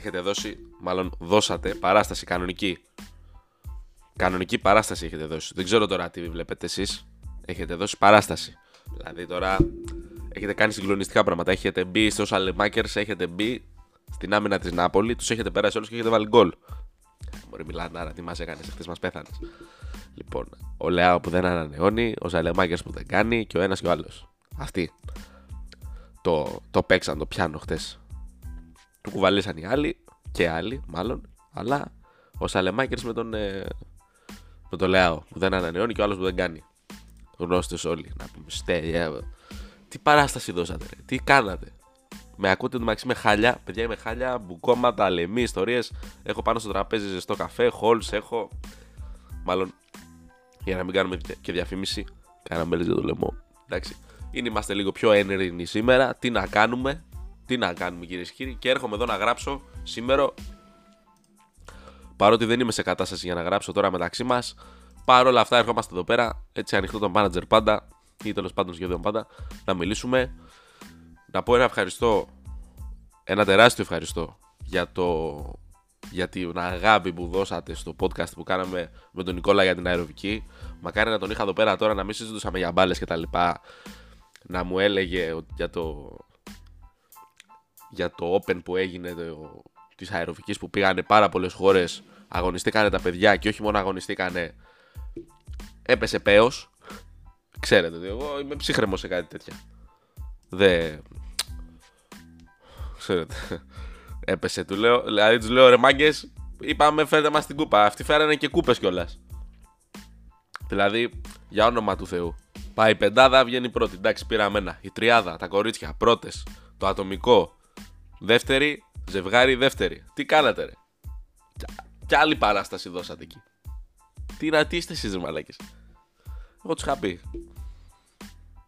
έχετε δώσει, μάλλον δώσατε παράσταση κανονική. Κανονική παράσταση έχετε δώσει. Δεν ξέρω τώρα τι βλέπετε εσείς. Έχετε δώσει παράσταση. Δηλαδή τώρα έχετε κάνει συγκλονιστικά πράγματα. Έχετε μπει στου Αλεμάκερ, έχετε μπει στην άμυνα της Νάπολη, τους έχετε περάσει όλους και έχετε βάλει γκολ. Μπορεί μιλάνε άρα τι μας έκανες, χθε μας πέθανες. Λοιπόν, ο Λεάο που δεν ανανεώνει, ο Ζαλεμάκερ που δεν κάνει και ο ένας και ο άλλος. Αυτοί το, το παίξαν το πιάνο χτε. Του κουβαλήσαν οι άλλοι και άλλοι μάλλον, αλλά ο Σαλεμάκερς με τον, ε, με τον Λεάο που δεν ανανεώνει και ο άλλος που δεν κάνει. Γνώστες όλοι. Να πούμε, στέλια. Τι παράσταση δώσατε, ρε. τι κάνατε. Με ακούτε το μεταξύ με χάλια, παιδιά είμαι χάλια, μπουκώματα, λεμί, ιστορίες. Έχω πάνω στο τραπέζι ζεστό καφέ, χολ, έχω. Μάλλον για να μην κάνουμε και διαφήμιση, κάναμε για το λαιμό. Εντάξει. Είναι, είμαστε λίγο πιο ένεργοι σήμερα. Τι να κάνουμε, τι να κάνουμε κυρίες και κύριοι. Και έρχομαι εδώ να γράψω σήμερα. Παρότι δεν είμαι σε κατάσταση για να γράψω τώρα μεταξύ μας, Παρ' όλα αυτά, ερχόμαστε εδώ πέρα, έτσι ανοιχτό τον manager πάντα, ή τέλος πάντων σχεδόν πάντα, να μιλήσουμε. Να πω ένα ευχαριστώ, ένα τεράστιο ευχαριστώ για, το, για την αγάπη που δώσατε στο podcast που κάναμε με τον Νικόλα για την αεροβική. Μακάρι να τον είχα εδώ πέρα τώρα να μην συζητούσαμε για μπάλες και τα λοιπά. Να μου έλεγε για το, για το Open που έγινε το, της αεροβικής που πήγανε πάρα πολλές χώρες αγωνιστήκανε τα παιδιά και όχι μόνο αγωνιστήκανε έπεσε πέος. Ξέρετε ότι εγώ είμαι ψύχρεμος σε κάτι τέτοια. Δεν. Ξέρετε. Έπεσε, του λέω. Δηλαδή τους λέω ρε μάγκες, είπαμε φέρτε μας την κούπα. Αυτοί φέρανε και κούπες κιόλας. Δηλαδή, για όνομα του Θεού. Πάει η πεντάδα, βγαίνει η πρώτη. Εντάξει, πήραμε ένα. Η τριάδα, τα κορίτσια, πρώτες. Το ατομικό. Δεύτερη, ζευγάρι, δεύτερη. Τι κάνατε, ρε; Κι άλλη παράσταση δώσατε εκεί. Τι να τι είστε εσείς μαλάκες; Εγώ τους είχα πει.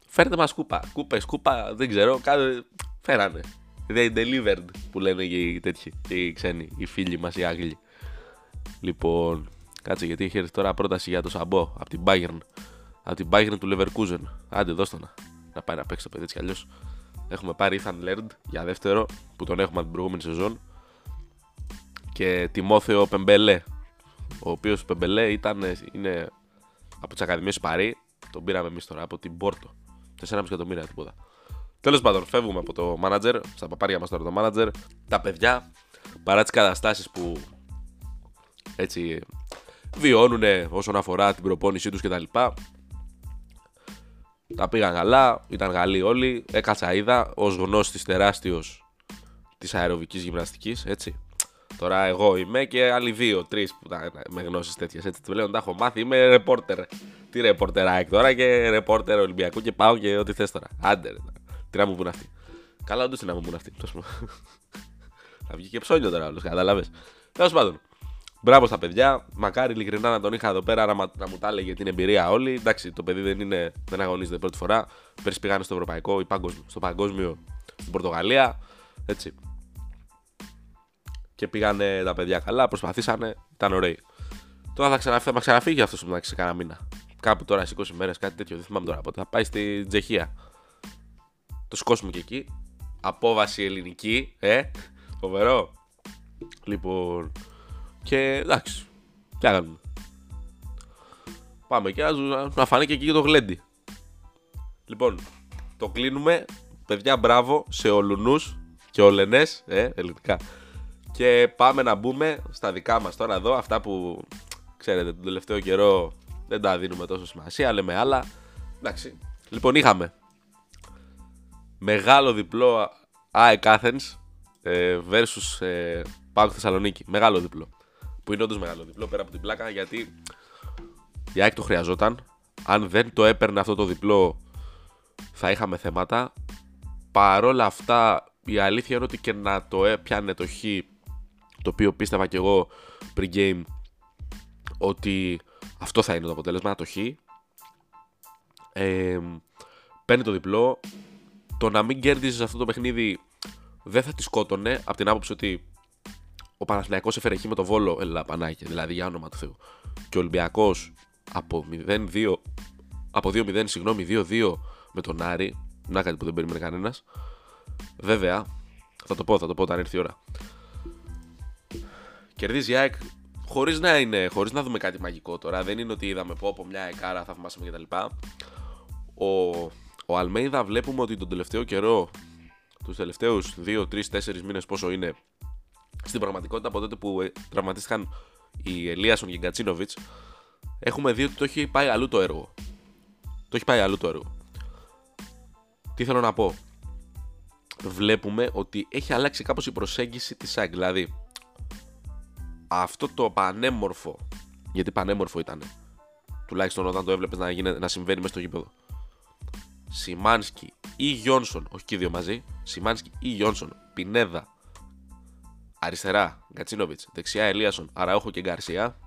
Φέρτε μας κούπα. Κούπες, κούπα, δεν ξέρω. Κάνε... Φέρανε. They delivered που λένε και οι τέτοιοι. Και οι ξένοι, οι φίλοι μας, οι Άγγλοι. Λοιπόν, κάτσε γιατί έχει έρθει τώρα πρόταση για το Σαμπό από την Bayern. Από την Bayern του Leverkusen. Άντε, δώστε να. Να πάει να παίξει το παιδί έτσι κι αλλιώς. Έχουμε πάρει Ethan Laird για δεύτερο που τον έχουμε από την προηγούμενη σεζόν. Και Τιμόθεο Πεμπελέ. Ο οποίος Πεμπελέ ήταν, είναι από τις Ακαδημίες Παρή. Τον πήραμε εμείς τώρα από την Πόρτο. 4,5 εκατομμύρια τίποτα. Τέλος πάντων, φεύγουμε από το manager, στα παπάρια μας τώρα το manager. Τα παιδιά, παρά τις καταστάσεις που έτσι βιώνουν όσον αφορά την προπόνησή τους κτλ. Τα πήγαν καλά, ήταν Γαλλοί όλοι. Έκατσα είδα ως γνώστης τεράστιος της αεροβικής γυμναστικής, έτσι. Τώρα εγώ είμαι και άλλοι δύο, τρεις που τα, με γνώσεις τέτοιες. Έτσι του λέω τα έχω μάθει. Είμαι ρεπόρτερ. Τι ρεπόρτερ τώρα και ρεπόρτερ Ολυμπιακού και πάω και ό,τι θες τώρα. Άντε, ρε, τι να μου πούν αυτοί. Καλά, όντως τι να μου πούν αυτοί. Θα βγει και ψώνιο τώρα όλος, κατάλαβες. Τέλος πάντων. Μπράβο στα παιδιά. Μακάρι ειλικρινά να τον είχα εδώ πέρα να, να μου τα έλεγε την εμπειρία όλοι. Εντάξει, το παιδί δεν, είναι, δεν αγωνίζεται πρώτη φορά. Πέρσι πήγανε στο ευρωπαϊκό ή παγκόσμιο, στο παγκόσμιο στην Πορτογαλία. Έτσι και πήγανε τα παιδιά καλά, προσπαθήσανε, ήταν ωραίοι. Τώρα θα, ξαναφ... θα ξαναφύγει αυτός που σε κάνα μήνα. Κάπου τώρα σε 20 μέρες, κάτι τέτοιο, δεν θυμάμαι τώρα πότε. Θα πάει στη Τσεχία. Το σκόσουμε και εκεί. Απόβαση ελληνική, ε. Φοβερό. Λοιπόν. Και εντάξει. Τι κάνουμε. Πάμε και να φανεί και εκεί το γλέντι. Λοιπόν, το κλείνουμε. Παιδιά, μπράβο σε ολουνούς και ολενές, ε, ελληνικά. Και πάμε να μπούμε στα δικά μας τώρα εδώ, αυτά που ξέρετε τον τελευταίο καιρό δεν τα δίνουμε τόσο σημασία, λέμε άλλα. Εντάξει. Λοιπόν, είχαμε μεγάλο διπλό ΑΕΚ Athens ε, versus ε, Θεσσαλονίκη. Μεγάλο διπλό. Που είναι όντως μεγάλο διπλό πέρα από την πλάκα γιατί η ΑΕΚ το χρειαζόταν. Αν δεν το έπαιρνε αυτό το διπλό θα είχαμε θέματα. Παρόλα αυτά η αλήθεια είναι ότι και να το έπιανε το χ το οποίο πίστευα και εγώ pre-game ότι αυτό θα είναι το αποτέλεσμα, το χ. Ε, παίρνει το διπλό. Το να μην κέρδιζε αυτό το παιχνίδι δεν θα τη σκότωνε από την άποψη ότι ο Παναθηναϊκός έφερε εκεί με το βόλο ελα πανάκια, δηλαδή για όνομα του Θεού. Και ο Ολυμπιακός από 0-2, από 2-0, συγγνώμη, 2-2 με τον Άρη. Να κάτι που δεν περίμενε κανένας. Βέβαια, θα το πω, θα το πω όταν έρθει η ώρα. Κερδίζει η ΑΕΚ χωρίς να, είναι, χωρίς να δούμε κάτι μαγικό τώρα. Δεν είναι ότι είδαμε πω από μια εκάρα θαυμάσαμε κτλ. Ο, ο Αλμέιδα βλέπουμε ότι τον τελευταίο καιρό, τους τελευταίους 2, 3, 4 μήνες πόσο είναι, στην πραγματικότητα από τότε που ε, τραυματίστηκαν οι Ελίασον και οι Γκατσίνοβιτ, έχουμε δει ότι το έχει πάει αλλού το έργο. Το έχει πάει αλλού το έργο. Τι θέλω να πω; Βλέπουμε ότι έχει αλλάξει κάπως η προσέγγιση της ΑΕΚ. Δηλαδή, αυτό το πανέμορφο, γιατί πανέμορφο ήταν, τουλάχιστον όταν το έβλεπες να, γίνει, να συμβαίνει μέσα στο γήπεδο. Σιμάνσκι ή Γιόνσον, όχι και οι δύο μαζί, Σιμάνσκι ή Γιόνσον, Πινέδα, αριστερά Γκατσίνοβιτ, δεξιά Ελίασον, Αραούχο και Γκαρσία.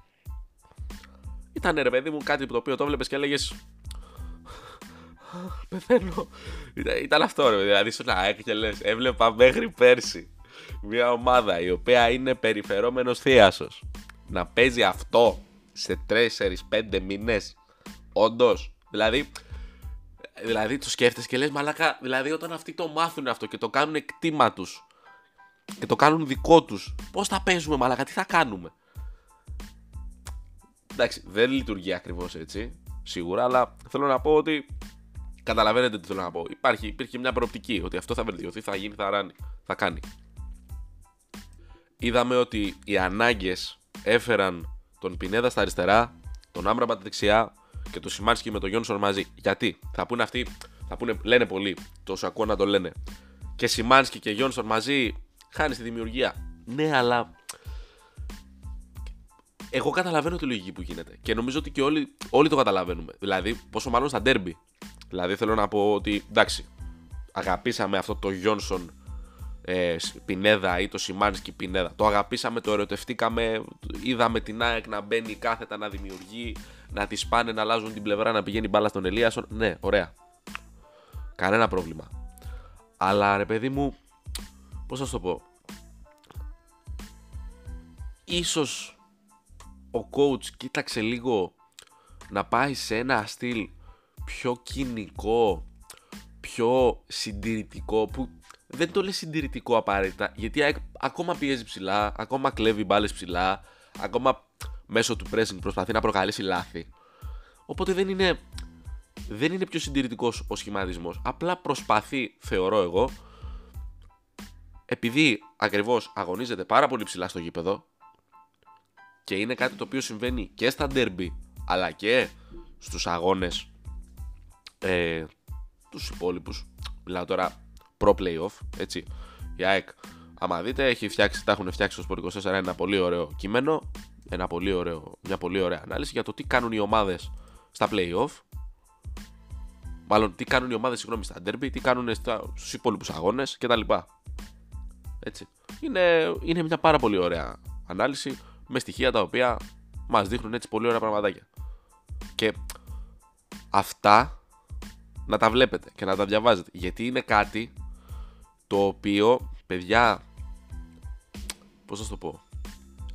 Ήταν ρε παιδί μου κάτι το οποίο το έβλεπε και έλεγες. Πεθαίνω. Ήταν αυτό ρε, δηλαδή σου να και λες, έβλεπα μέχρι πέρσι μια ομάδα η οποία είναι περιφερόμενος θείασος να παίζει αυτό σε 4-5 μήνες. Όντως. Δηλαδή, δηλαδή το σκέφτεσαι και λες, Μαλάκα, δηλαδή όταν αυτοί το μάθουν αυτό και το κάνουν εκτίμα τους και το κάνουν δικό τους, πώς θα παίζουμε, Μαλάκα, τι θα κάνουμε; Εντάξει, δεν λειτουργεί ακριβώς έτσι, σίγουρα, αλλά θέλω να πω ότι καταλαβαίνετε τι θέλω να πω. Υπάρχει, υπήρχε μια προοπτική ότι αυτό θα βελτιωθεί, θα γίνει, θα ράνει, θα κάνει. Είδαμε ότι οι ανάγκες έφεραν τον Πινέδα στα αριστερά, τον Άμπραμπατ δεξιά και τον Σιμάνσκι με τον Γιόνσον μαζί. Γιατί; Θα πούνε αυτοί, θα πούνε, λένε πολύ, τόσο ακούω να το λένε. Και Σιμάνσκι και Γιόνσον μαζί χάνει τη δημιουργία. Ναι, αλλά. Εγώ καταλαβαίνω τη λογική που γίνεται. Και νομίζω ότι και όλοι, όλοι το καταλαβαίνουμε. Δηλαδή, πόσο μάλλον στα ντέρμπι. Δηλαδή, θέλω να πω ότι εντάξει, αγαπήσαμε αυτό το Γιόνσον ε, Πινέδα ή το Σιμάνσκι Πινέδα. Το αγαπήσαμε, το ερωτευτήκαμε, είδαμε την ΑΕΚ να μπαίνει κάθετα να δημιουργεί, να τη σπάνε, να αλλάζουν την πλευρά, να πηγαίνει μπάλα στον Ελίασον. Ναι, ωραία. Κανένα πρόβλημα. Αλλά ρε παιδί μου, πώς θα σου το πω; Ίσως ο coach κοίταξε λίγο να πάει σε ένα στυλ πιο κοινικό, πιο συντηρητικό που δεν το λέει συντηρητικό απαραίτητα γιατί ακόμα πιέζει ψηλά, ακόμα κλέβει μπάλες ψηλά, ακόμα μέσω του pressing προσπαθεί να προκαλέσει λάθη. Οπότε δεν είναι, δεν είναι πιο συντηρητικός ο σχηματισμός. Απλά προσπαθεί, θεωρώ εγώ, επειδή ακριβώς αγωνίζεται πάρα πολύ ψηλά στο γήπεδο και είναι κάτι το οποίο συμβαίνει και στα derby αλλά και στους αγώνες ε, τους υπόλοιπους μιλάω τώρα pro playoff έτσι. Η ΑΕΚ άμα δείτε έχει φτιάξει, τα έχουν φτιάξει στο Sport 24 ένα πολύ ωραίο κείμενο ένα πολύ ωραίο, μια πολύ ωραία ανάλυση για το τι κάνουν οι ομάδες στα playoff. Μάλλον τι κάνουν οι ομάδες συγγνώμη στα derby τι κάνουν στους υπόλοιπους αγώνες κτλ έτσι. Είναι, είναι μια πάρα πολύ ωραία ανάλυση με στοιχεία τα οποία μας δείχνουν έτσι πολύ ωραία πραγματάκια. Και αυτά να τα βλέπετε και να τα διαβάζετε. Γιατί είναι κάτι το οποίο, παιδιά, πώς θα το πω,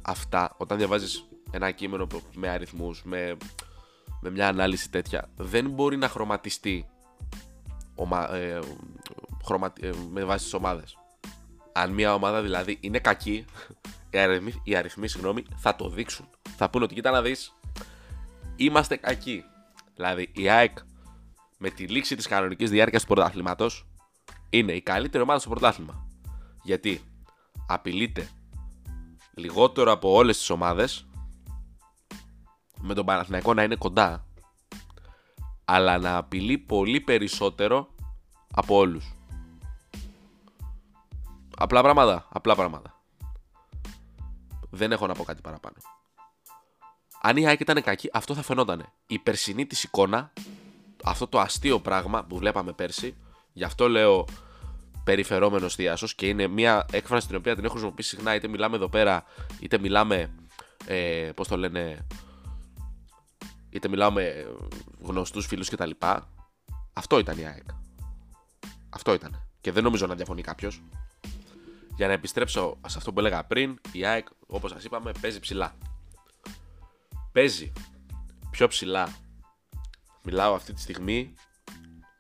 αυτά όταν διαβάζεις ένα κείμενο με αριθμούς, με, με μια ανάλυση τέτοια, δεν μπορεί να χρωματιστεί ομα, ε, ε, με βάση τις ομάδες αν μια ομάδα δηλαδή είναι κακή, οι αριθμοί, οι αριθμοί συγγνώμη, θα το δείξουν. Θα πούνε ότι κοίτα να δεις, είμαστε κακοί. Δηλαδή η ΑΕΚ με τη λήξη της κανονικής διάρκειας του πρωτάθληματο είναι η καλύτερη ομάδα στο πρωτάθλημα. Γιατί απειλείται λιγότερο από όλες τις ομάδες με τον Παναθηναϊκό να είναι κοντά αλλά να απειλεί πολύ περισσότερο από όλους. Απλά πράγματα. Απλά πράγματα. Δεν έχω να πω κάτι παραπάνω. Αν η ΑΕΚ ήταν κακή, αυτό θα φαινόταν. Η περσινή της εικόνα, αυτό το αστείο πράγμα που βλέπαμε πέρσι, γι' αυτό λέω περιφερόμενο θείασο και είναι μια έκφραση την οποία την έχω χρησιμοποιήσει συχνά, είτε μιλάμε εδώ πέρα, είτε μιλάμε. Ε, Πώς το λένε. Είτε μιλάμε με γνωστούς φίλους κτλ. Αυτό ήταν η ΑΕΚ. Αυτό ήταν. Και δεν νομίζω να διαφωνεί κάποιος. Για να επιστρέψω σε αυτό που έλεγα πριν, η ΑΕΚ, όπως σας είπαμε, παίζει ψηλά. Παίζει πιο ψηλά. Μιλάω αυτή τη στιγμή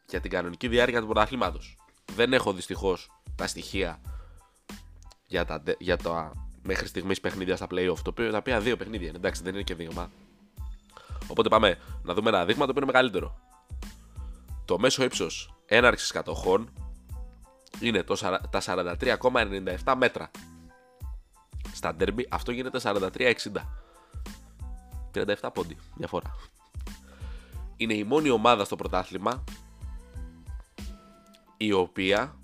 για την κανονική διάρκεια του πρωταθλήματος. Δεν έχω δυστυχώς τα στοιχεία για τα, για, τα, μέχρι στιγμής παιχνίδια στα playoff. Το οποίο, τα οποία δύο παιχνίδια είναι. Εντάξει, δεν είναι και δείγμα. Οπότε πάμε να δούμε ένα δείγμα το οποίο είναι μεγαλύτερο. Το μέσο ύψος έναρξης κατοχών είναι το, τα 43,97 μέτρα. Στα derby αυτό γίνεται 43,60. 37 πόντι διαφορά. Είναι η μόνη ομάδα στο πρωτάθλημα η οποία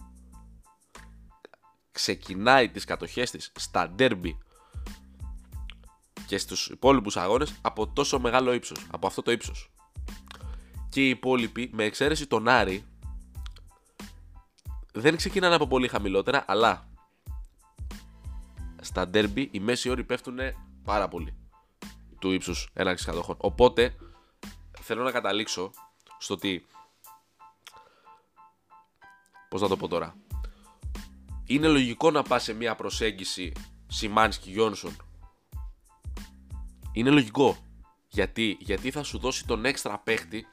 ξεκινάει τις κατοχές της στα derby και στους υπόλοιπους αγώνες από τόσο μεγάλο ύψος, από αυτό το ύψος. Και οι υπόλοιποι, με εξαίρεση τον Άρη, δεν ξεκινάνε από πολύ χαμηλότερα, αλλά στα derby οι μέση όροι πέφτουν πάρα πολύ του ύψους έναρξης κατοχών. Οπότε θέλω να καταλήξω στο ότι πώς να το πω τώρα είναι λογικό να πας σε μια προσέγγιση Σιμάνσκι Γιόνσον είναι λογικό γιατί, γιατί θα σου δώσει τον έξτρα παίχτη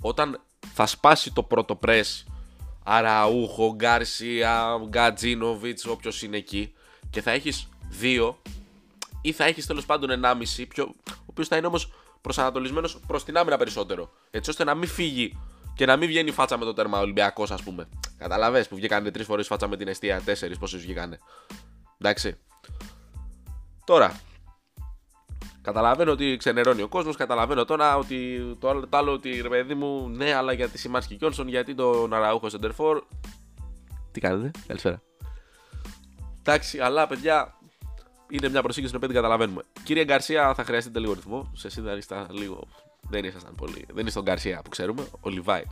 όταν θα σπάσει το πρώτο πρess Αραούχο, Γκάρσια, Γκατζίνοβιτς, όποιος είναι εκεί και θα έχεις δύο ή θα έχεις τέλος πάντων 1,5 πιο, ο οποίος θα είναι όμως προσανατολισμένος προς την άμυνα περισσότερο. Έτσι ώστε να μην φύγει και να μην βγαίνει φάτσα με το τέρμα Ολυμπιακός, ας πούμε. Καταλαβέ που βγήκαν τρεις φορές φάτσα με την αιστεία, τέσσερις πόσες βγήκανε. Εντάξει. Τώρα, Καταλαβαίνω ότι ξενερώνει ο κόσμος. Καταλαβαίνω τώρα ότι το άλλο, το άλλο ότι ρε παιδί μου, ναι, αλλά γιατί Σιμάνσκι Κιόνσον, γιατί τον Αραούχο Σεντερφόρ. Τι κάνετε, καλησπέρα. Εντάξει, αλλά παιδιά, είναι μια προσήγηση την οποία την καταλαβαίνουμε. Κύριε Γκαρσία, θα χρειαστείτε λίγο ρυθμό. Σε εσείς δεν λίγο. Δεν ήσασταν πολύ. Δεν είστε τον Γκαρσία που ξέρουμε. Ο Λιβάη.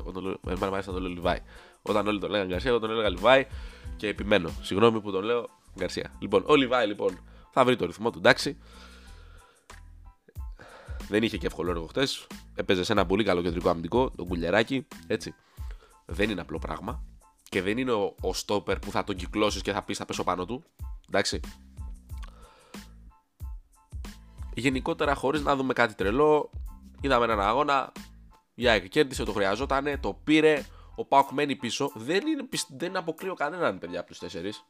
Εμένα μου να το λέω Λιβάη. Όταν όλοι τον λέγανε Γκαρσία, εγώ τον έλεγα Λιβάη και επιμένω. Συγγνώμη που τον λέω Γκαρσία. Λοιπόν, ο Λιβάη λοιπόν θα βρει το ρυθμό του, εντάξει. Δεν είχε και εύκολο έργο χθες. Έπαιζε σε ένα πολύ καλό κεντρικό αμυντικό, τον κουλιαράκι. Έτσι. Δεν είναι απλό πράγμα. Και δεν είναι ο, ο στόπερ που θα τον κυκλώσεις και θα πεις θα πέσω πάνω του. Εντάξει. Γενικότερα, χωρίς να δούμε κάτι τρελό, είδαμε έναν αγώνα. Η ΑΕΚ κέρδισε, το χρειαζόταν, το πήρε. Ο Πάοκ μένει πίσω. Δεν, είναι, δεν αποκλείω κανέναν, παιδιά, από τους τέσσερις.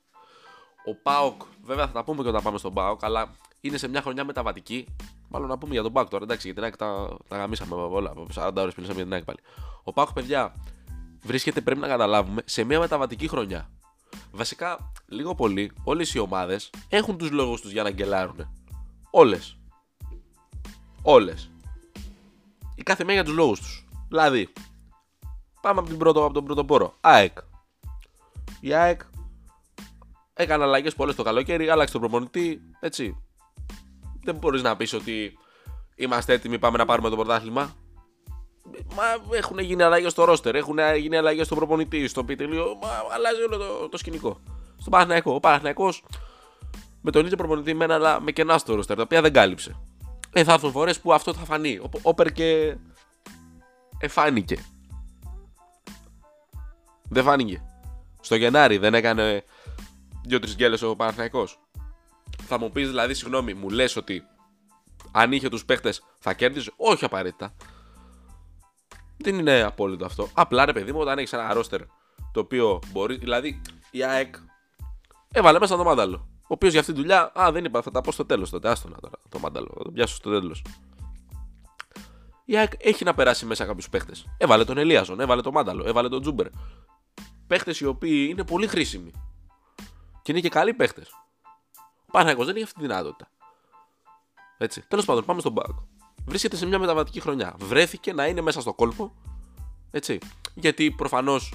Ο Πάοκ, βέβαια θα τα πούμε και όταν πάμε στον Πάοκ, αλλά είναι σε μια χρονιά μεταβατική. Μάλλον να πούμε για τον Πάοκ τώρα, εντάξει, γιατί την ΑΕΚ τα, τα γαμίσαμε όλα. Από 40 ώρες μιλήσαμε για την ΑΕΚ πάλι. Ο Πάοκ, παιδιά, βρίσκεται, πρέπει να καταλάβουμε, σε μια μεταβατική χρονιά. Βασικά, λίγο πολύ, όλες οι ομάδες έχουν τους λόγους τους για να γκελάρουν. Όλες. Όλες. Η κάθε μία για τους λόγους τους. Δηλαδή, πάμε από, την πρώτο, από τον πρώτο πόρο. ΑΕΚ. Η ΑΕΚ έκανε αλλαγές πολλές το καλοκαίρι, άλλαξε τον προπονητή. Έτσι δεν μπορείς να πεις ότι είμαστε έτοιμοι, πάμε να πάρουμε το πρωτάθλημα. Μα έχουν γίνει αλλαγές στο ρόστερ, έχουν γίνει αλλαγές στο προπονητή, στο πιτελείο. Μα αλλάζει όλο το, το σκηνικό. Στον Παναθηναϊκό. Ο Παναθηναϊκός με τον ίδιο προπονητή με, ένα, με κενά στο ρόστερ, τα οποία δεν κάλυψε. Ε, θα έρθουν φορές που αυτό θα φανεί. Όπερ και. Εφάνηκε. Δεν φάνηκε. Στο Γενάρη δεν έκανε δύο-τρεις γκέλες ο Παναθηναϊκός. Θα μου πεις δηλαδή, συγγνώμη, μου λες ότι αν είχε τους παίχτες θα κέρδιζε; Όχι απαραίτητα. Δεν είναι απόλυτο αυτό. Απλά ρε παιδί μου, όταν έχεις ένα ρόστερ το οποίο μπορείς. Δηλαδή η ΑΕΚ έβαλε μέσα το μάνταλο. Ο οποίος για αυτή τη δουλειά, α, δεν είπα, θα τα πω στο τέλος τότε. Άστονα τώρα το μάνταλο. Θα το πιάσω στο τέλος. Η ΑΕΚ έχει να περάσει μέσα κάποιους παίχτες. Έβαλε τον Ελίαζον, έβαλε τον Μάνταλο, έβαλε τον Τζούμπερ. Παίχτες οι οποίοι είναι πολύ χρήσιμοι. Και είναι και καλοί παίχτες. Παναγιώ δεν έχει αυτή τη δυνατότητα. Έτσι. Τέλος πάντων, πάμε στον Πάοκ. Βρίσκεται σε μια μεταβατική χρονιά. Βρέθηκε να είναι μέσα στο κόλπο. Έτσι. Γιατί προφανώς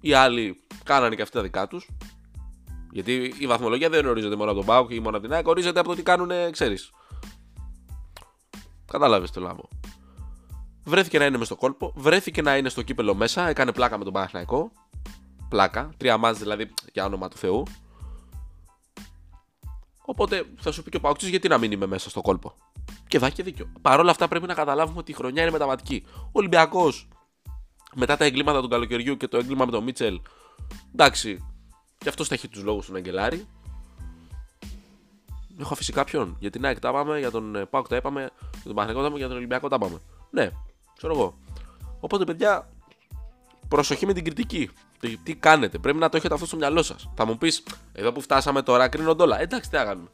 οι άλλοι κάνανε και αυτά τα δικά τους. Γιατί η βαθμολογία δεν ορίζεται μόνο από τον Πάοκ ή μόνο από την ΑΕΚ, ορίζεται από το τι κάνουν, ξέρεις. Κατάλαβες το λάβο. Βρέθηκε να είναι μέσα στο κόλπο, βρέθηκε να είναι στο κύπελο μέσα, έκανε πλάκα με τον Παναθηναϊκό. Πλάκα, τρία μάτς δηλαδή για όνομα του Θεού. Οπότε θα σου πει και ο Παοξή γιατί να μην είμαι μέσα στο κόλπο. Και θα έχει δίκιο. Παρ' όλα αυτά πρέπει να καταλάβουμε ότι η χρονιά είναι μεταβατική. Ο Ολυμπιακός μετά τα εγκλήματα του καλοκαιριού και το έγκλημα με τον Μίτσελ. Εντάξει, και αυτός θα έχει τους λόγους του να γκελάρει. Έχω αφήσει κάποιον. Για την ΑΕΚ τα πάμε, για τον ε, Πάοκ τα είπαμε, για τον Παναγενικό τα είπαμε, για τον Ολυμπιακό τα πάμε. Ναι, ξέρω εγώ. Οπότε παιδιά, προσοχή με την κριτική. Τι, τι κάνετε, πρέπει να το έχετε αυτό στο μυαλό σας. Θα μου πεις, εδώ που φτάσαμε τώρα κρίνονται όλα. Εντάξει, τι θα κάνουμε.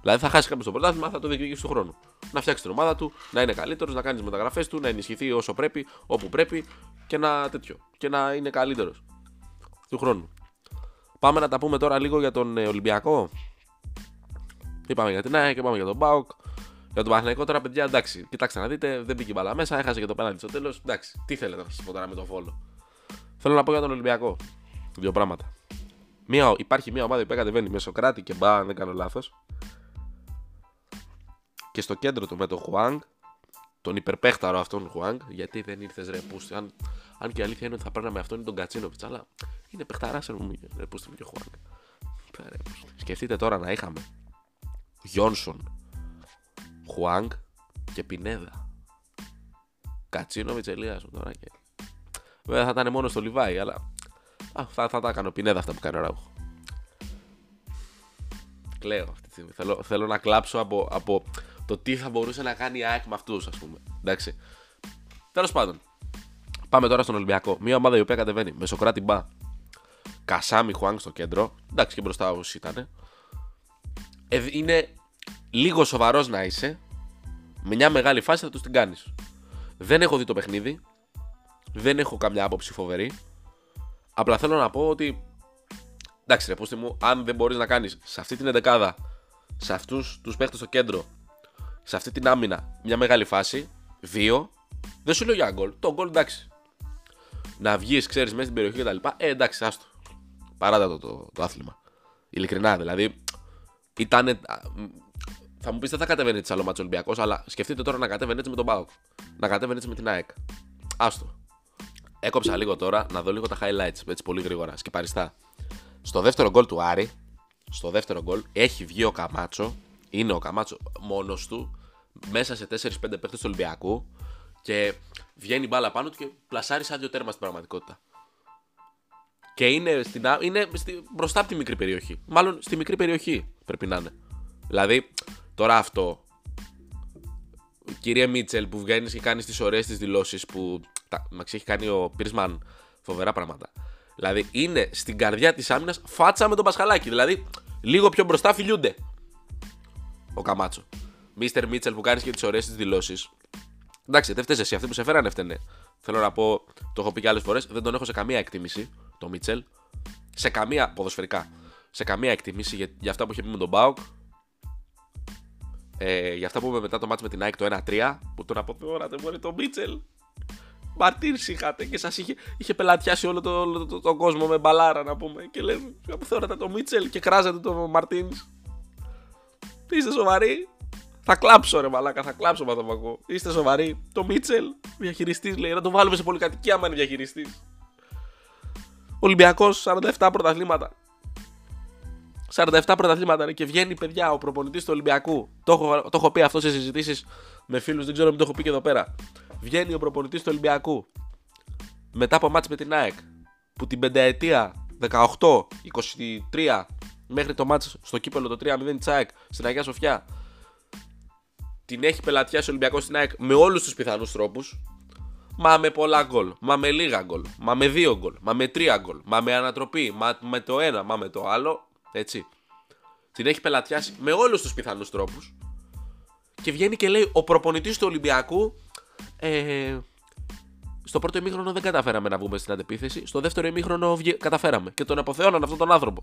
Δηλαδή θα χάσεις κάποιο το πρωτάθλημα, θα το διεκδικήσεις του χρόνου. Να φτιάξεις την ομάδα του, να είναι καλύτερος, να κάνεις μεταγραφές του, να ενισχυθεί όσο πρέπει, όπου πρέπει και να τέτοιο. Και να είναι καλύτερος του χρόνου. Πάμε να τα πούμε τώρα λίγο για τον ε, Ολυμπιακό. Είπαμε για την ΑΕΚ και πάμε για τον Μπάουκ. Για τον Παναγενικό τώρα, παιδιά, εντάξει, κοιτάξτε να δείτε, δεν μπήκε μπαλά μέσα, έχασε και το πέναντι στο τέλος. Εντάξει, τι θέλετε να σας πω τώρα με τον Φόλο. Θέλω να πω για τον Ολυμπιακό. Δύο πράγματα. Μία, υπάρχει μια ομάδα που κατεβαίνει με Σοκράτη και Μπα, αν δεν κάνω λάθος. Και στο κέντρο του με τον Χουάνγκ, τον υπερπέχταρο αυτόν Χουάνγκ, γιατί δεν ήρθες ρε πούστη. Αν, αν και η αλήθεια είναι ότι θα παίρναμε αυτόν τον Κατσίνοβιτς, αλλά είναι παιχταράς ρε πούστη και Χουάνγκ. Σκεφτείτε τώρα να είχαμε Γιόνσον, Χουάνγκ και Πινέδα. Κατσίνοβιτς Ελίασον τώρα και. Βέβαια θα ήταν μόνο στο Λιβάη, αλλά Α, θα, θα τα έκανε Πινέδα αυτά που κάνει ο Ράουχο. Κλαίω αυτή τη στιγμή. Θέλω, θέλω να κλάψω από, από το τι θα μπορούσε να κάνει η ΑΕΚ με αυτούς, ας πούμε. Εντάξει. Τέλος πάντων. Πάμε τώρα στον Ολυμπιακό. Μια ομάδα η οποία κατεβαίνει με Σοκράτη Μπα. Κασάμι Χουάνγκ στο κέντρο. Εντάξει και μπροστά όσοι ήταν. Ε, είναι λίγο σοβαρός να είσαι. Με μια μεγάλη φάση θα τους την κάνεις. Δεν έχω δει το παιχνίδι. Δεν έχω καμιά άποψη φοβερή. Απλά θέλω να πω ότι. Εντάξει, ρε, πούστε μου, αν δεν μπορείς να κάνεις σε αυτή την εντεκάδα, σε αυτούς τους παίχτες στο κέντρο, σε αυτή την άμυνα, μια μεγάλη φάση, δύο, δεν σου λέω για γκολ. Το γκολ εντάξει. Να βγεις, ξέρεις, μέσα στην περιοχή κτλ. Ε, εντάξει, άστο. Παράτα το, το, το άθλημα. Ειλικρινά, δηλαδή. Ήταν. Θα μου πεις δεν θα κατέβαινε έτσι άλλο μάτσο Ολυμπιακός, αλλά σκεφτείτε τώρα να κατέβαινε έτσι με τον Πάοκ. Να κατέβαινε έτσι με την ΑΕΚ. Άστο. Έκοψα λίγο τώρα να δω λίγο τα highlights έτσι πολύ γρήγορα. Σκυπαριστά. Στο δεύτερο γκολ του Άρη, στο δεύτερο γκολ έχει βγει ο Καμάτσο. Είναι ο Καμάτσο μόνος του μέσα σε 4-5 παίχτες του Ολυμπιακού και βγαίνει μπάλα πάνω του και πλασάρει σαν δύο τέρμα στην πραγματικότητα. Και είναι, στην, είναι στη, μπροστά από τη μικρή περιοχή. Μάλλον στη μικρή περιοχή πρέπει να είναι. Δηλαδή, τώρα αυτό. Κύριε Μίτσελ που βγαίνεις και κάνεις τις ωραίες τις δηλώσεις που Μα έχει κάνει ο Πίρσμαν φοβερά πράγματα. Δηλαδή είναι στην καρδιά της άμυνας φάτσα με τον Πασχαλάκη. Δηλαδή λίγο πιο μπροστά φιλιούνται. Ο Καμάτσο. Μίστερ Μίτσελ που κάνεις και τις ωραίες της δηλώσεις. Εντάξει, δεν φταίεις εσύ. Αυτοί που σε φέρανε φταίνε. Θέλω να πω, το έχω πει και άλλες φορές, δεν τον έχω σε καμία εκτίμηση το Μίτσελ. Σε καμία ποδοσφαιρικά. Σε καμία εκτίμηση για, για αυτά που είχε πει με τον Μπάουκ. Ε, για αυτά που είπε μετά το μάτι με την ΑΕΚ το 1-3. Που τον αποθεώρατε μόνο το Μίτσελ. Μαρτίν είχατε και σας είχε, είχε πελατιάσει όλο τον το, το, το, κόσμο με μπαλάρα να πούμε. Και λέμε, που θεωρείτε το Μίτσελ και κράζατε το Μαρτίν. Είστε σοβαροί. Θα κλάψω ρε μαλάκα, θα κλάψω με αυτό Είστε σοβαροί. Το Μίτσελ, διαχειριστής λέει, να το βάλουμε σε πολυκατοικία άμα είναι διαχειριστής. Ολυμπιακός 47 πρωταθλήματα. 47 πρωταθλήματα και βγαίνει παιδιά ο προπονητής του Ολυμπιακού. Το έχω, το έχω πει αυτό σε συζητήσεις με φίλους, δεν ξέρω αν το έχω πει και εδώ πέρα βγαίνει ο προπονητής του Ολυμπιακού μετά από μάτς με την ΑΕΚ που την πενταετία 18-23 μέχρι το μάτς στο κύπελο το 3-0 της ΑΕΚ στην Αγία Σοφιά την έχει πελατιάσει ο Ολυμπιακός στην ΑΕΚ με όλους τους πιθανούς τρόπους Μα με πολλά γκολ, μα με λίγα γκολ, μα με δύο γκολ, μα με τρία γκολ, μα με ανατροπή, μα με το ένα, μα με το άλλο. Έτσι. Την έχει πελατιάσει με όλους τους πιθανούς τρόπους. Και βγαίνει και λέει ο προπονητής του Ολυμπιακού ε, στο πρώτο ημίχρονο δεν καταφέραμε να βγούμε στην αντεπίθεση. Στο δεύτερο ημίχρονο καταφέραμε. Και τον αποθεώναν αυτόν τον άνθρωπο.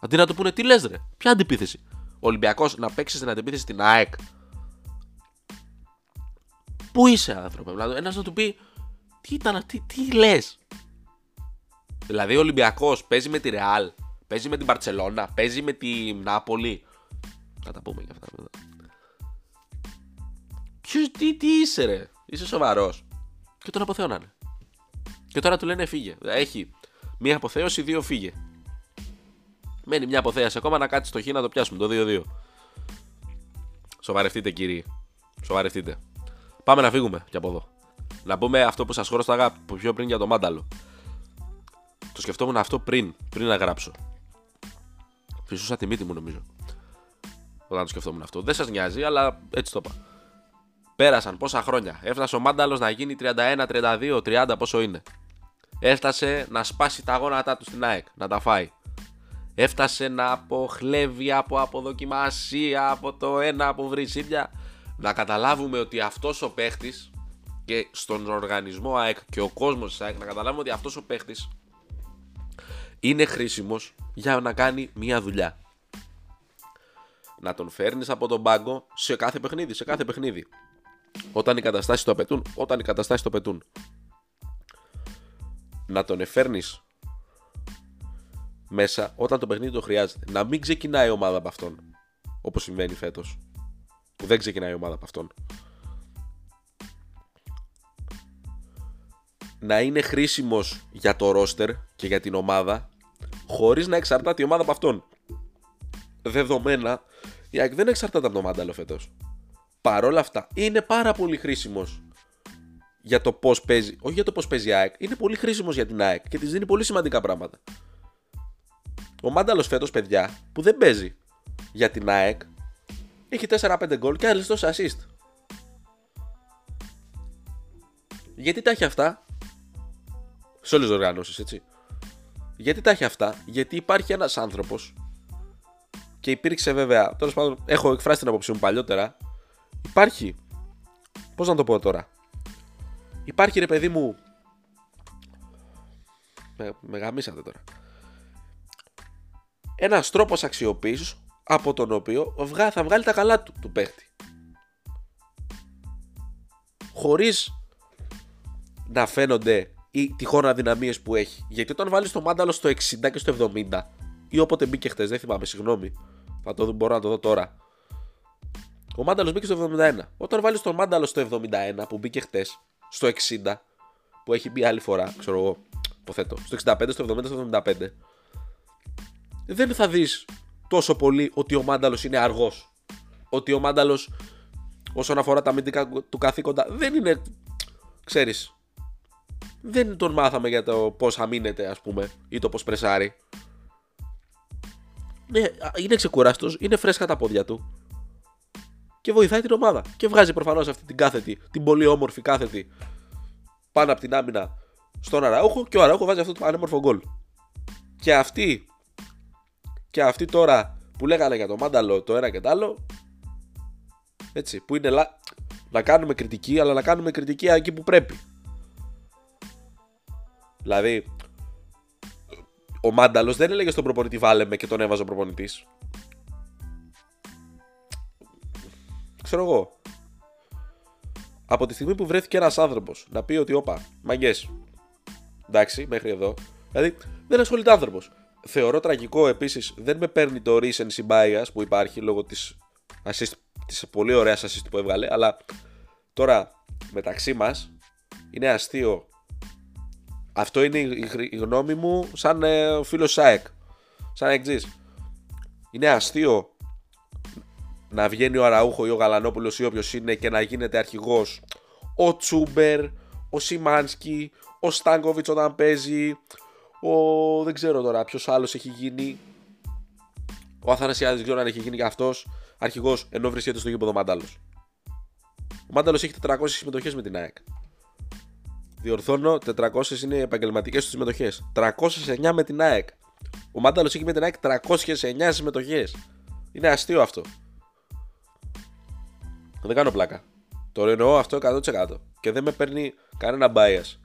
Αντί να του πούνε τι λες, ρε, ποια αντεπίθεση; Ο Ολυμπιακός να παίξει στην αντεπίθεση στην ΑΕΚ. Πού είσαι, άνθρωπε; Δηλαδή, ένας να του πει τι ήταν, τι, τι λες; Δηλαδή, ο Ολυμπιακός παίζει με τη Ρεάλ, παίζει με την Παρσελώνα, παίζει με τη Νάπολη. Θα τα πούμε για αυτά μετά. Ποιος, τι, τι είσαι, ρε; Είσαι σοβαρός. Και τον αποθεώνανε. Και τώρα του λένε φύγε. Έχει μία αποθέωση, δύο φύγε. Μένει μια αποθέαση ακόμα να κάτσει στο χ να το πιάσουμε το 2-2. Σοβαρευτείτε κύριοι. Σοβαρευτείτε. Πάμε να φύγουμε και από εδώ. Να πούμε αυτό που σας χώροσταγα πιο πριν για το μάνταλο. Το σκεφτόμουν αυτό πριν, πριν να γράψω. Φυσούσα τη μύτη μου νομίζω. Όταν το σκεφτόμουν αυτό. Δεν σας νοιάζει, αλλά έτσι το είπα. Πέρασαν πόσα χρόνια. Έφτασε ο Μάνταλος να γίνει 31, 32, 30, πόσο είναι. Έφτασε να σπάσει τα γόνατά του στην ΑΕΚ, να τα φάει. Έφτασε να αποχλεύει από αποδοκιμασία, από το ένα, από βρυσίδια. Να καταλάβουμε ότι αυτός ο παίχτης και στον οργανισμό ΑΕΚ και ο κόσμος της ΑΕΚ να καταλάβουμε ότι αυτός ο παίχτης είναι χρήσιμος για να κάνει μία δουλειά. Να τον φέρνεις από τον πάγκο σε κάθε παιχνίδι, σε κάθε παιχνίδι. Όταν οι καταστάσεις το απαιτούν, όταν οι καταστάσεις το απαιτούν. Να τον εφέρνεις μέσα όταν το παιχνίδι το χρειάζεται. Να μην ξεκινάει η ομάδα από αυτόν. Όπως συμβαίνει φέτος. Που δεν ξεκινάει η ομάδα από αυτόν. Να είναι χρήσιμος για το ρόστερ και για την ομάδα χωρίς να εξαρτάται η ομάδα από αυτόν. Δεδομένα, η ΑΕΚ δεν εξαρτάται από τον Μάνταλο φέτος. Παρ' όλα αυτά, είναι πάρα πολύ χρήσιμος για το πώς παίζει. Όχι για το πώς παίζει η ΑΕΚ, είναι πολύ χρήσιμος για την ΑΕΚ και της δίνει πολύ σημαντικά πράγματα. Ο Μάνταλος φέτος, παιδιά, που δεν παίζει για την ΑΕΚ, έχει 4-5 γκολ και άλλες τόσε assist. Γιατί τα έχει αυτά, σε όλες τις οργανώσεις, έτσι. Γιατί τα έχει αυτά, Γιατί υπάρχει ένας άνθρωπος και υπήρξε βέβαια. Τέλος πάντων, έχω εκφράσει την άποψή μου παλιότερα. Υπάρχει. Πώς να το πω τώρα. Υπάρχει ρε παιδί μου. Με, με γαμίσατε τώρα ένας τρόπος αξιοποίησης από τον οποίο θα βγάλει τα καλά του του παίχτη. Χωρίς να φαίνονται οι τυχόν αδυναμίες που έχει. Γιατί όταν βάλεις το μάνταλο στο 60 και στο 70 ή όποτε μπήκε χτες, δεν θυμάμαι, συγγνώμη, θα το δω, μπορώ να το δω τώρα. Ο μάνταλος μπήκε στο 71. Όταν βάλεις τον μάνταλο στο 71 που μπήκε χτες, στο 60 που έχει μπει άλλη φορά, ξέρω εγώ, υποθέτω, στο 65, στο 70, στο 75, δεν θα δεις τόσο πολύ ότι ο Μάνταλος είναι αργός. Ότι ο Μάνταλος όσον αφορά τα αμυντικά του καθήκοντα δεν είναι, ξέρεις, δεν τον μάθαμε για το πώς αμήνεται ας πούμε ή το πώς πρεσάρει. Ναι, είναι ξεκουράστος, είναι φρέσκα τα πόδια του και βοηθάει την ομάδα. Και βγάζει προφανώς αυτή την κάθετη, την πολύ όμορφη κάθετη πάνω από την άμυνα στον Αραούχο και ο Αραούχο βάζει αυτό το ανέμορφο γκολ. Και αυτή και αυτοί τώρα που λέγανε για το μάνταλο το ένα και το άλλο, έτσι, που είναι να κάνουμε κριτική, αλλά να κάνουμε κριτική εκεί που πρέπει. Δηλαδή, ο Μάνταλος δεν έλεγε στον προπονητή βάλε με και τον έβαζε ο προπονητής. Ξέρω εγώ. Από τη στιγμή που βρέθηκε ένας άνθρωπος να πει ότι, όπα, μαγκές. Εντάξει, μέχρι εδώ. Δηλαδή, δεν ασχολείται άνθρωπος θεωρώ τραγικό επίσης, δεν με παίρνει το recency bias που υπάρχει λόγω της της πολύ ωραίας assist που έβγαλε, αλλά τώρα μεταξύ μας είναι αστείο. Αυτό είναι η γνώμη μου σαν ε, φίλος ΣΑΕΚ. Σαν εξή. Είναι αστείο να βγαίνει ο Αραούχο ή ο Γαλανόπουλος ή όποιος είναι και να γίνεται αρχηγός ο Τσούμπερ, ο Σιμάνσκι, ο Στάνκοβιτς όταν παίζει, ο, δεν ξέρω τώρα ποιος άλλος έχει γίνει. Ο Αθανασιάδης δεν ξέρω αν έχει γίνει και αυτός αρχηγός ενώ βρίσκεται στο γήπεδο Μάνταλος. Ο Μάνταλος έχει 400 συμμετοχές με την ΑΕΚ. Διορθώνω, 400 είναι επαγγελματικές του συμμετοχές. 309 με την ΑΕΚ. Ο Μάνταλος έχει με την ΑΕΚ 309 συμμετοχές. Είναι αστείο αυτό. Δεν κάνω πλάκα. Το εννοώ αυτό 100% και δεν με παίρνει κανένα bias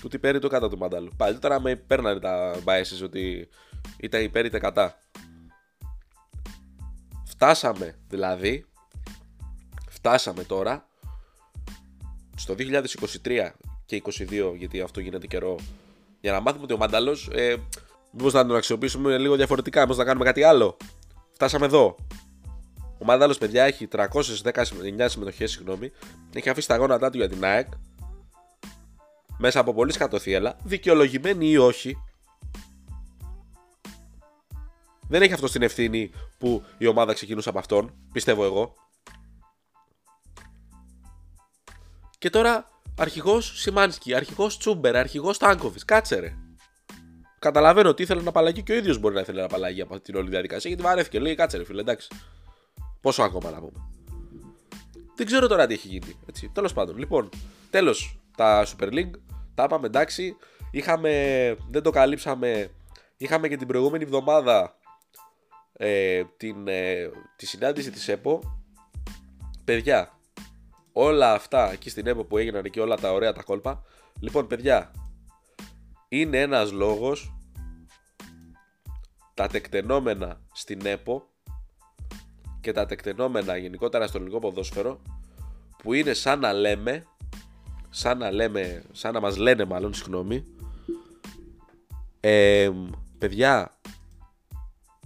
του τι παίρνει το κατά του Μαντάλου. Παλιότερα με παίρνανε τα biases ότι είτε υπέρ είτε κατά. Φτάσαμε δηλαδή, φτάσαμε τώρα στο 2023 και 2022 γιατί αυτό γίνεται καιρό για να μάθουμε ότι ο Μαντάλος ε, μήπως να τον αξιοποιήσουμε λίγο διαφορετικά, μήπως να κάνουμε κάτι άλλο. Φτάσαμε εδώ. Ο Μάνταλος, παιδιά, έχει 319 συμμετοχές, συγγνώμη. Έχει αφήσει τα γόνατά του για την ΑΕΚ μέσα από πολύ σκατοθύελα, δικαιολογημένη ή όχι, δεν έχει αυτό την ευθύνη που η ομάδα ξεκινούσε από αυτόν, πιστεύω εγώ. Και τώρα αρχηγός Σιμάνσκι, αρχηγός Τσούμπερ, αρχηγός Τάνκοβιτ. Κάτσε ρε. Καταλαβαίνω ότι ήθελε να απαλλαγεί και ο ίδιος μπορεί να ήθελε να απαλλαγεί από την όλη διαδικασία γιατί βαρέθηκε. Λέει κάτσε ρε φίλε, εντάξει. Πόσο ακόμα να πούμε. Δεν ξέρω τώρα τι έχει γίνει. Τέλος πάντων, λοιπόν, τέλος τα Super League Τα είπαμε εντάξει. Είχαμε, δεν το καλύψαμε. Είχαμε και την προηγούμενη εβδομάδα ε, την, ε, τη συνάντηση της ΕΠΟ. Παιδιά, όλα αυτά εκεί στην ΕΠΟ που έγιναν και όλα τα ωραία τα κόλπα. Λοιπόν, παιδιά, είναι ένας λόγος τα τεκτενόμενα στην ΕΠΟ και τα τεκτενόμενα γενικότερα στο ελληνικό ποδόσφαιρο που είναι σαν να λέμε σαν να λέμε, σαν να μας λένε μάλλον, συγγνώμη ε, παιδιά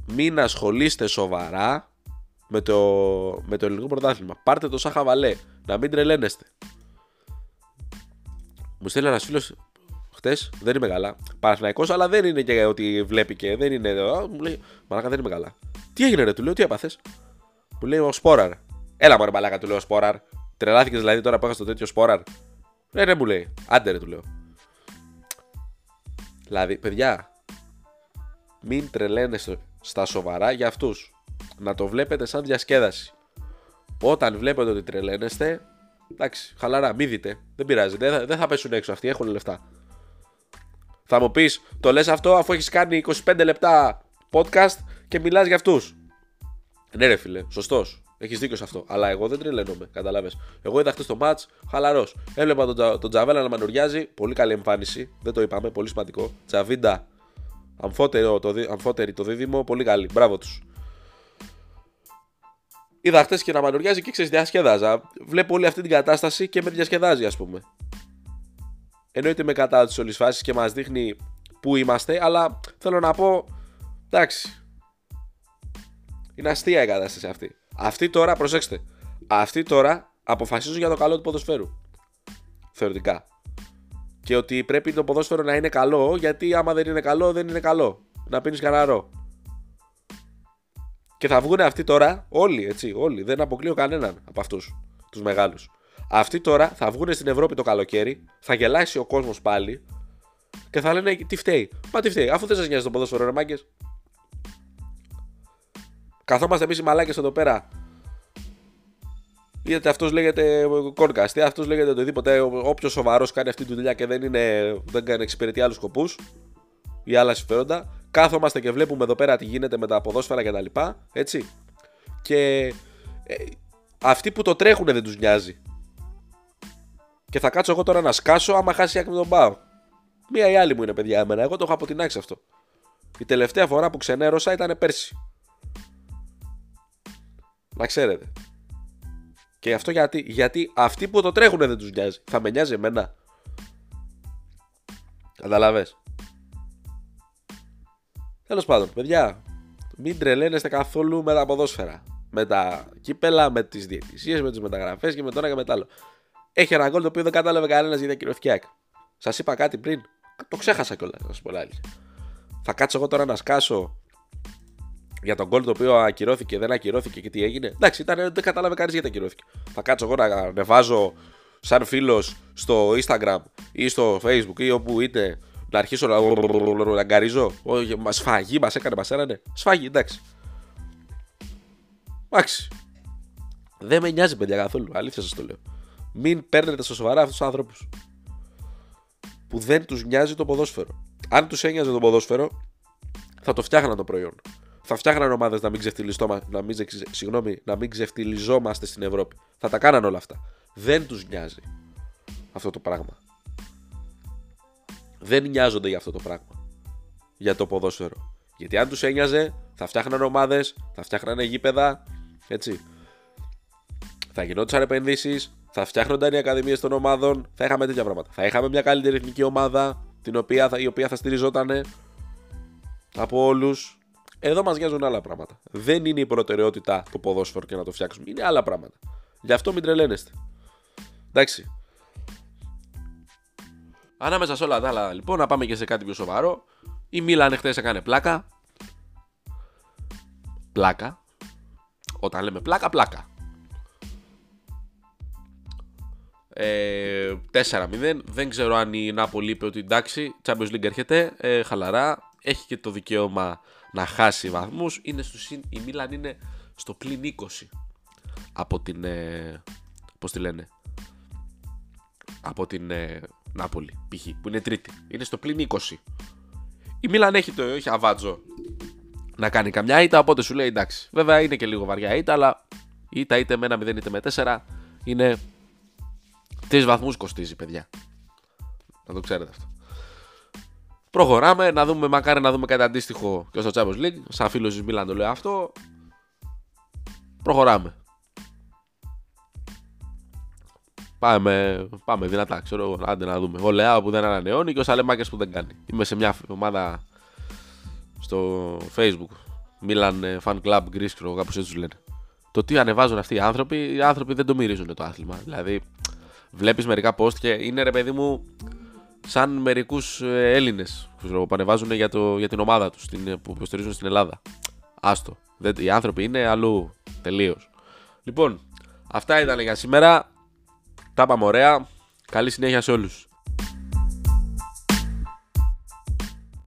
μην ασχολείστε σοβαρά με το, με το ελληνικό πρωτάθλημα. Πάρτε το σαν χαβαλέ, να μην τρελαίνεστε. Μου στέλνει ένας φίλος χτες, δεν είμαι καλά. Παραθυναϊκό, αλλά δεν είναι και ότι βλέπει και δεν είναι. Μου λέει, Μαλάκα δεν είμαι καλά. Τι έγινε, ρε, του λέω, τι έπαθες; Μου λέει ο Σπόραρ. Έλα, μωρέ, μαλάκα, του λέω Σπόραρ. Τρελάθηκες δηλαδή τώρα που είχα στο τέτοιο Σπόραρ. Ναι, ναι, μου λέει. Άντε, ρε, του λέω. Δηλαδή, παιδιά, μην τρελαίνεστε στα σοβαρά για αυτούς. Να το βλέπετε σαν διασκέδαση. Όταν βλέπετε ότι τρελαίνεστε, εντάξει, χαλαρά, μην δείτε. Δεν πειράζει, δεν θα, δεν θα πέσουν έξω αυτοί, έχουν λεφτά. Θα μου πεις, το λες αυτό αφού έχεις κάνει 25 λεπτά podcast και μιλάς για αυτούς. Ναι, ρε φίλε, σωστός. Έχεις δίκιο σε αυτό. Αλλά εγώ δεν τρελαίνομαι, καταλάβες. Εγώ είδα χτε το match, χαλαρός. Έβλεπα τον, τον Τζαβέλα να μανουριάζει. Πολύ καλή εμφάνιση. Δεν το είπαμε, πολύ σημαντικό. Τζαβίντα, αμφότερη το, αμφότερη το δίδυμο, πολύ καλή. Μπράβο τους. Είδα χτε και να μανουριάζει και ξέρεις, διασκεδάζα. Βλέπω όλη αυτή την κατάσταση και με διασκεδάζει, ας πούμε. Εννοείται με κατά τις όλες φάσεις και μας δείχνει πού είμαστε, αλλά θέλω να πω. Εντάξει. Είναι αστεία η κατάσταση αυτή. Αυτοί τώρα, προσέξτε, αυτοί τώρα αποφασίζουν για το καλό του ποδοσφαίρου. Θεωρητικά. Και ότι πρέπει το ποδόσφαιρο να είναι καλό, γιατί άμα δεν είναι καλό, δεν είναι καλό. Να πίνεις καναρό. Και θα βγουν αυτοί τώρα, όλοι έτσι, όλοι. Δεν αποκλείω κανέναν από αυτούς τους μεγάλους. Αυτοί τώρα θα βγουν στην Ευρώπη το καλοκαίρι, θα γελάσει ο κόσμος πάλι και θα λένε τι φταίει. Μα τι φταίει, αφού δεν σας νοιάζει το ποδόσφαιρο, ρε μάγκες. Καθόμαστε εμείς οι μαλάκες εδώ πέρα. Είτε αυτός λέγεται κόρκα, είτε αυτός λέγεται οτιδήποτε. Όποιος σοβαρός κάνει αυτή τη δουλειά και δεν, είναι, δεν κάνει εξυπηρετεί άλλους σκοπούς ή άλλα συμφέροντα, κάθομαστε και βλέπουμε εδώ πέρα τι γίνεται με τα ποδόσφαιρα κτλ. Έτσι. Και ε, αυτοί που το τρέχουν δεν τους νοιάζει. Και θα κάτσω εγώ τώρα να σκάσω άμα χάσει άκρη τον πάω. Μία ή άλλη μου είναι παιδιά εμένα. Εγώ το έχω αποτινάξει αυτό. Η τελευταία φορά που ξενέρωσα ήταν πέρσι. Να ξέρετε. Και αυτό γιατί, γιατί αυτοί που το τρέχουν δεν τους νοιάζει. Θα με νοιάζει εμένα. Καταλαβες. Τέλος πάντων, παιδιά, μην τρελαίνεστε καθόλου με τα ποδόσφαιρα. Με τα κύπελα, με τις διαιτησίες, με τις μεταγραφές και με το ένα και με το άλλο. Έχει ένα γκολ το οποίο δεν κατάλαβε κανένας γιατί κυριολεκτικά. Σας είπα κάτι πριν. Το ξέχασα κιόλας, να σας πω Θα κάτσω εγώ τώρα να σκάσω για τον γκολ το οποίο ακυρώθηκε, δεν ακυρώθηκε και τι έγινε. Εντάξει, ήταν, δεν κατάλαβε κανείς γιατί ακυρώθηκε. Θα κάτσω εγώ να ανεβάζω σαν φίλος στο Instagram ή στο Facebook ή όπου είτε να αρχίσω να, να γκαρίζω. Μα σφαγή, μας έκανε, μας έρανε. Σφαγή, εντάξει. Εντάξει. Δεν με νοιάζει, παιδιά, καθόλου. Αλήθεια σας το λέω. Μην παίρνετε στα σοβαρά αυτούς τους άνθρωπους που δεν τους νοιάζει το ποδόσφαιρο. Αν τους ένοιαζε το ποδόσφαιρο, θα το φτιάχναν το προϊόν θα φτιάχναν ομάδες να, μην να, μην, συγγνώμη, να μην ξεφτυλιζόμαστε στην Ευρώπη. Θα τα κάναν όλα αυτά. Δεν τους νοιάζει αυτό το πράγμα. Δεν νοιάζονται για αυτό το πράγμα. Για το ποδόσφαιρο. Γιατί αν τους ένοιαζε, θα φτιάχναν ομάδες, θα φτιάχναν γήπεδα. Έτσι. Θα γινόντουσαν επενδύσεις, θα φτιάχνονταν οι ακαδημίες των ομάδων, θα είχαμε τέτοια πράγματα. Θα είχαμε μια καλύτερη εθνική ομάδα, την οποία, η οποία θα στηριζόταν από όλους εδώ μας νοιάζουν άλλα πράγματα. Δεν είναι η προτεραιότητα το ποδόσφαιρο και να το φτιάξουμε. Είναι άλλα πράγματα. Γι' αυτό μην τρελαίνεστε. Εντάξει. Ανάμεσα σε όλα τα άλλα, λοιπόν, να πάμε και σε κάτι πιο σοβαρό. Η Μίλαν χθες έκανε πλάκα. Πλάκα. Όταν λέμε πλάκα, πλάκα. Ε, 4-0. Δεν ξέρω αν η Νάπολη είπε ότι εντάξει, Champions League έρχεται. Ε, χαλαρά. Έχει και το δικαίωμα να χάσει βαθμούς είναι στο, η Μίλαν είναι στο πλήν 20 από την ε, πώς τη λένε από την ε, Νάπολη, π.χ. που είναι τρίτη. Είναι στο πλήν 20. Η Μίλαν έχει το έχει αβάτζο να κάνει καμιά ήττα, οπότε σου λέει εντάξει. Βέβαια είναι και λίγο βαριά ήττα, αλλά ήττα είτε με ένα 0 είτε με 4 είναι. Τρεις βαθμούς κοστίζει, παιδιά. Να το ξέρετε αυτό. Προχωράμε να δούμε, μακάρι να δούμε κάτι αντίστοιχο και στο Champions League. Σαν φίλος της Μίλαν το λέω αυτό. Προχωράμε. Πάμε, πάμε δυνατά, ξέρω εγώ. Άντε να δούμε. Ο Λεάο που δεν ανανεώνει και ο Σαλεμάκε που δεν κάνει. Είμαι σε μια ομάδα στο Facebook. Μίλαν ε, Fan Club Greece, ξέρω κάπως έτσι τους λένε. Το τι ανεβάζουν αυτοί οι άνθρωποι, οι άνθρωποι δεν το μυρίζουν το άθλημα. Δηλαδή, βλέπεις μερικά post και είναι ρε παιδί μου σαν μερικούς ε, Έλληνες που ανεβάζουν για, το, για την ομάδα τους που υποστηρίζουν στην Ελλάδα. Άστο. Οι άνθρωποι είναι αλλού. Τελείως. Λοιπόν, αυτά ήταν για σήμερα. Τα είπαμε ωραία. Καλή συνέχεια σε όλους.